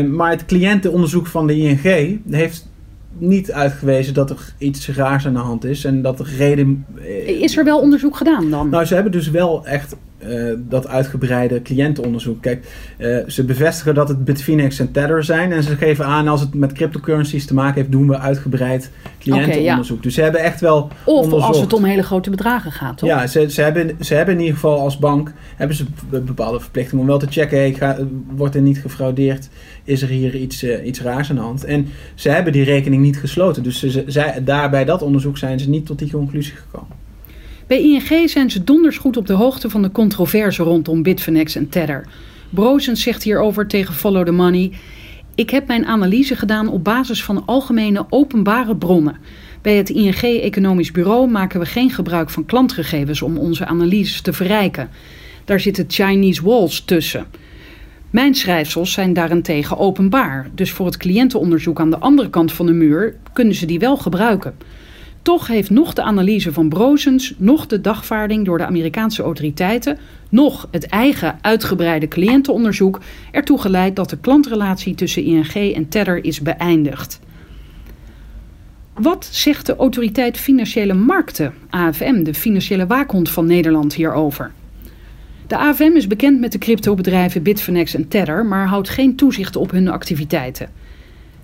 Maar het cliëntenonderzoek van de ING heeft niet uitgewezen dat er iets raars aan de hand is. En dat er reden... Is er wel onderzoek gedaan dan? Nou, ze hebben dus wel echt uh, dat uitgebreide cliëntenonderzoek. Kijk, uh, ze bevestigen dat het Bitfinex en Tether zijn. En ze geven aan als het met cryptocurrencies te maken heeft, doen we uitgebreid cliëntenonderzoek. Okay, ja. Dus ze hebben echt wel. Of onderzocht. als het om hele grote bedragen gaat, toch? Ja, ze, ze, hebben, ze hebben in ieder geval als bank hebben ze bepaalde verplichting om wel te checken. Hey, ga, wordt er niet gefraudeerd? Is er hier iets, uh, iets raars aan de hand? En ze hebben die rekening niet gesloten. Dus ze, ze, daar bij dat onderzoek zijn ze niet tot die conclusie gekomen. Bij ING zijn ze donders goed op de hoogte van de controverse rondom Bitfinex en Tether. Brozens zegt hierover tegen Follow the Money... Ik heb mijn analyse gedaan op basis van algemene openbare bronnen. Bij het ING Economisch Bureau maken we geen gebruik van klantgegevens om onze analyses te verrijken. Daar zitten Chinese walls tussen. Mijn schrijfsels zijn daarentegen openbaar, dus voor het cliëntenonderzoek aan de andere kant van de muur kunnen ze die wel gebruiken. Toch heeft nog de analyse van Brozens, nog de dagvaarding door de Amerikaanse autoriteiten, nog het eigen uitgebreide cliëntenonderzoek ertoe geleid dat de klantrelatie tussen ING en Tether is beëindigd. Wat zegt de autoriteit Financiële Markten, AFM, de financiële waakhond van Nederland, hierover? De AFM is bekend met de cryptobedrijven Bitfinex en Tether, maar houdt geen toezicht op hun activiteiten.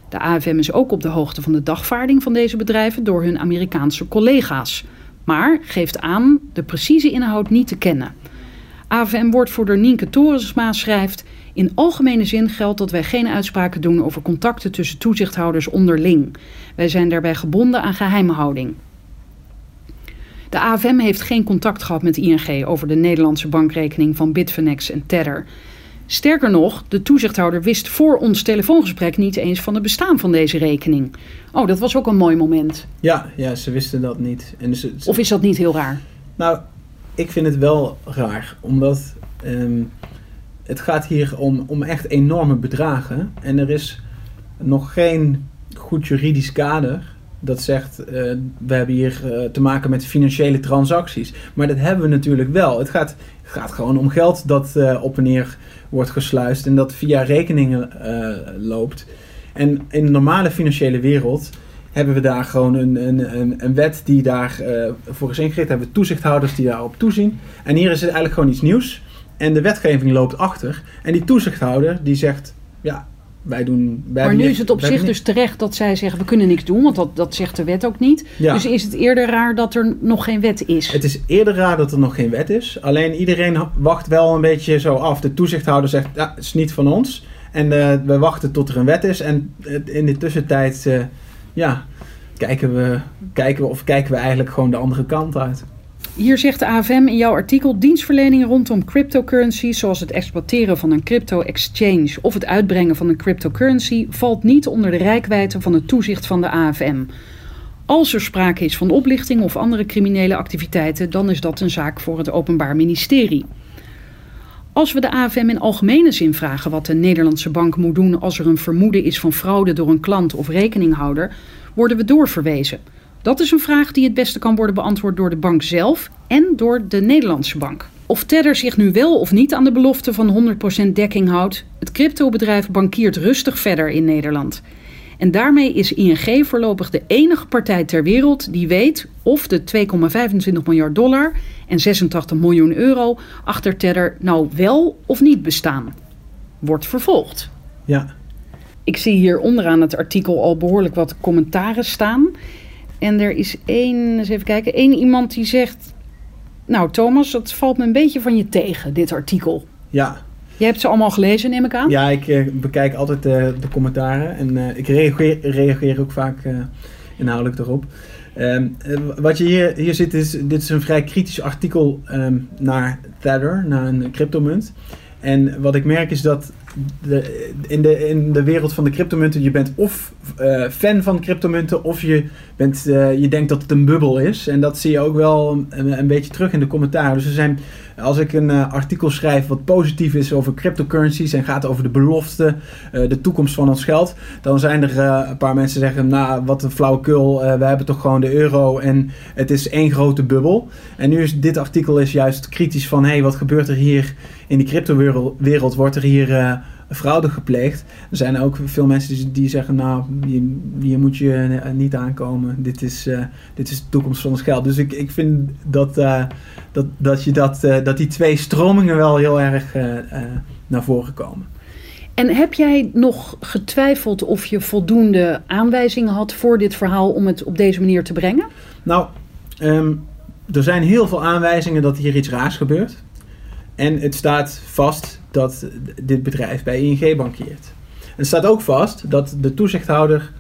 De AFM is ook op de hoogte van de dagvaarding van deze bedrijven door hun Amerikaanse collega's, maar geeft aan de precieze inhoud niet te kennen. AFM-woordvoerder Nienke Torensma schrijft: In algemene zin geldt dat wij geen uitspraken doen over contacten tussen toezichthouders onderling. Wij zijn daarbij gebonden aan geheimhouding. De AFM heeft geen contact gehad met ING over de Nederlandse bankrekening van Bitfinex en Tether. Sterker nog, de toezichthouder wist voor ons telefoongesprek niet eens van het bestaan van deze rekening. Oh, dat was ook een mooi moment. Ja, ja ze wisten dat niet. En dus, of is dat niet heel raar? Nou, ik vind het wel raar, omdat um, het gaat hier om, om echt enorme bedragen. En er is nog geen goed juridisch kader dat zegt, uh, we hebben hier uh, te maken met financiële transacties. Maar dat hebben we natuurlijk wel. Het gaat, gaat gewoon om geld dat uh, op en neer wordt gesluist en dat via rekeningen loopt. En in de normale financiële wereld hebben we daar gewoon een, een, een, een wet die daar voor is ingericht. Hebben we toezichthouders die daarop toezien. En hier is het eigenlijk gewoon iets nieuws. En de wetgeving loopt achter. En die toezichthouder die zegt, ja, wij doen, wij maar nu is het op zich dus terecht dat zij zeggen we kunnen niks doen, want dat, dat zegt de wet ook niet. Ja. Dus is het eerder raar dat er nog geen wet is? Het is eerder raar dat er nog geen wet is. Alleen iedereen wacht wel een beetje zo af. De toezichthouder zegt ja, het is niet van ons. En uh, we wachten tot er een wet is. En in de tussentijd uh, ja, kijken, we, kijken we of kijken we eigenlijk gewoon de andere kant uit. Hier zegt de AFM in jouw artikel: dienstverlening rondom cryptocurrencies, zoals het exploiteren van een crypto-exchange of het uitbrengen van een cryptocurrency, valt niet onder de rijkwijde van het toezicht van de AFM. Als er sprake is van oplichting of andere criminele activiteiten, dan is dat een zaak voor het Openbaar Ministerie. Als we de AFM in algemene zin vragen wat de Nederlandse bank moet doen als er een vermoeden is van fraude door een klant of rekeninghouder, worden we doorverwezen. Dat is een vraag die het beste kan worden beantwoord door de bank zelf en door de Nederlandse bank. Of Tether zich nu wel of niet aan de belofte van 100% dekking houdt, het cryptobedrijf bankiert rustig verder in Nederland. En daarmee is ING voorlopig de enige partij ter wereld die weet of de 2,25 miljard dollar en 86 miljoen euro achter Tether nou wel of niet bestaan. Wordt vervolgd. Ja. Ik zie hier onderaan het artikel al behoorlijk wat commentaren staan. En er is één, eens even kijken, één iemand die zegt... Nou Thomas, dat valt me een beetje van je tegen, dit artikel. Ja, Je hebt ze allemaal gelezen, neem ik aan? Ja, ik eh, bekijk altijd de, de commentaren en eh, ik reageer, reageer ook vaak eh, inhoudelijk erop. Ehm, eh, wat je hier, hier ziet is, dit is een vrij kritisch artikel ehm, naar Tether, naar een cryptomunt. En wat ik merk is dat in, de, in de wereld van de cryptomunten, je bent of eh, fan van cryptomunten of je, bent, eh, je denkt dat het een bubbel is. En dat zie je ook wel een, een beetje terug in de commentaren. Dus er zijn, als ik een eh, artikel schrijf wat positief is over cryptocurrencies en gaat over de belofte, eh, de toekomst van ons geld, dan zijn er eh, een paar mensen die zeggen, nou wat een flauwekul, we hebben toch gewoon de euro en het is één grote bubbel. En nu is dit artikel is juist kritisch van, hé, hey, wat gebeurt er hier in die cryptowereld? wereld? Wordt er hier fraude gepleegd? Er zijn ook veel mensen die, die zeggen, nou, hier, hier moet je eh, niet aankomen. Dit is, eh, dit is de toekomst van ons geld. Dus ik, ik vind dat, eh, dat, dat, je dat, dat die twee stromingen wel heel erg naar voren komen. En heb jij nog getwijfeld of je voldoende aanwijzingen had voor dit verhaal om het op deze manier te brengen? Nou, ehm, er zijn heel veel aanwijzingen dat hier iets raars gebeurt. En het staat vast dat dit bedrijf bij ING bankeert. Het staat ook vast dat de toezichthouder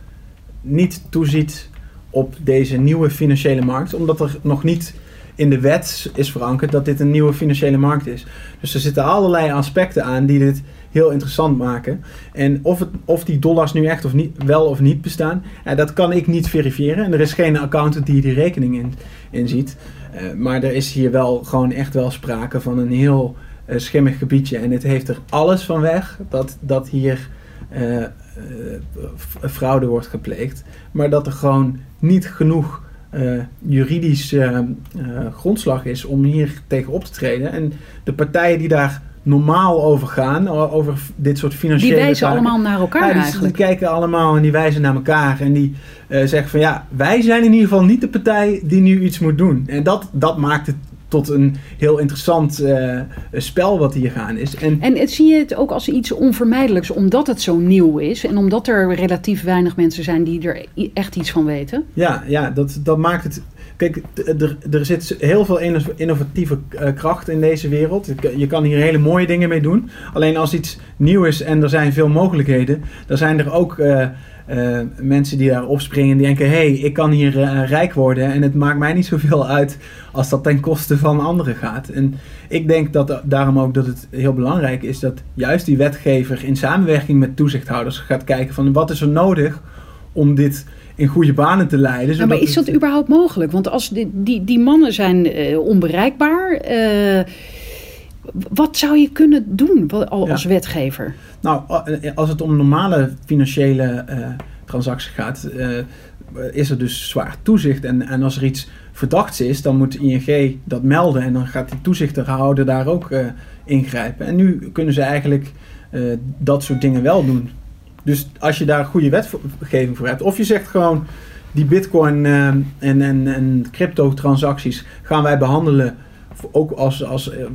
niet toeziet op deze nieuwe financiële markt, omdat er nog niet in de wet is verankerd dat dit een nieuwe financiële markt is. Dus er zitten allerlei aspecten aan die dit heel interessant maken. En of, het, of die dollars nu echt of niet, wel of niet bestaan, dat kan ik niet verifiëren. En er is geen accountant die die rekening in, in ziet. Eh, maar er is hier wel gewoon echt wel sprake van een heel schimmig gebiedje. En het heeft er alles van weg dat, dat hier eh, eh, fraude wordt gepleegd. Maar dat er gewoon niet genoeg eh, juridisch eh, eh, grondslag is om hier tegen op te treden. En de partijen die daar normaal over gaan, over dit soort Die financiële wijzen zaken, allemaal naar elkaar ja, die, die eigenlijk. kijken allemaal en die wijzen naar elkaar. En die eh, zeggen van ja, wij zijn in ieder geval niet de partij die nu iets moet doen. En dat, dat maakt het tot een heel interessant eh, spel wat hier gaan is. En En het, zie je het ook als iets onvermijdelijks, omdat het zo nieuw is en omdat er relatief weinig mensen zijn die er echt iets van weten? ja, ja dat, dat maakt het... Kijk, er, er zit heel veel inno- innovatieve eh, kracht in deze wereld. Je kan- Je kan hier hele mooie dingen mee doen. Alleen als iets nieuw is en er zijn veel mogelijkheden, dan zijn er ook eh, eh, mensen die daar opspringen en die denken: hé, hey, ik kan hier eh, rijk worden en het maakt mij niet zoveel uit als dat ten koste van anderen gaat. En ik denk dat daarom ook dat het heel belangrijk is dat juist die wetgever in samenwerking met toezichthouders gaat kijken van wat is er nodig om dit in goede banen te leiden. Ja, maar is dat het- überhaupt mogelijk? Want als die, die, die mannen zijn eh, onbereikbaar, eh, wat zou je kunnen doen Ja. als wetgever? Nou, a- als het om normale financiële eh transacties gaat, eh, is er dus zwaar toezicht. En, en als er iets verdachts is, dan moet ING dat melden. En dan gaat die toezichthouder daar ook eh, ingrijpen. En nu kunnen ze eigenlijk eh, dat soort dingen wel doen. Dus als je daar goede wetgeving voor hebt, of je zegt gewoon die bitcoin eh, en, en, en crypto transacties gaan wij behandelen, ook als, als, eh,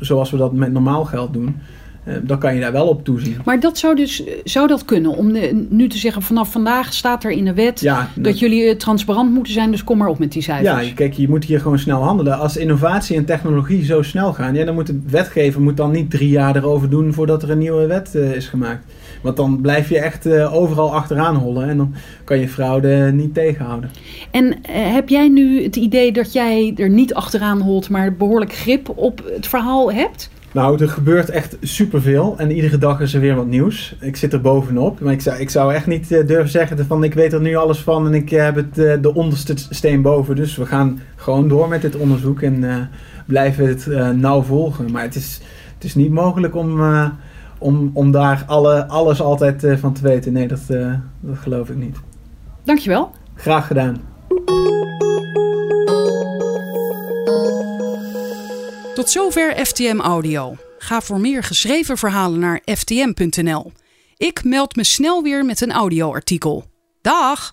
zoals we dat met normaal geld doen. Eh, dan kan je daar wel op toezien. Maar dat zou dus zou dat kunnen om de- nu te zeggen vanaf vandaag staat er in de wet Ja, dat jullie eh, transparant moeten zijn, dus kom maar op met die cijfers. ja, kijk, je moet hier gewoon snel handelen. Als innovatie en technologie zo snel gaan, ja, dan moet de wetgever moet dan niet drie jaar erover doen voordat er een nieuwe wet is gemaakt. Want dan blijf je echt eh, overal achteraan hollen en dan kan je fraude niet tegenhouden. En eh, heb jij nu het idee dat jij er niet achteraan holt, maar behoorlijk grip op het verhaal hebt? Nou, er gebeurt echt superveel en iedere dag is er weer wat nieuws. Ik zit er bovenop, maar ik zou, ik zou echt niet eh, durven zeggen van ik weet er nu alles van en ik heb het, de onderste steen boven. Dus we gaan gewoon door met dit onderzoek en blijven het nauw volgen. Maar het is, het is niet mogelijk om, om, om daar alle, alles altijd eh, van te weten. Nee, dat, eh, dat geloof ik niet. Dankjewel. Graag gedaan. Tot zover FTM Audio. Ga voor meer geschreven verhalen naar ftm.nl. Ik meld me snel weer met een audioartikel. Dag!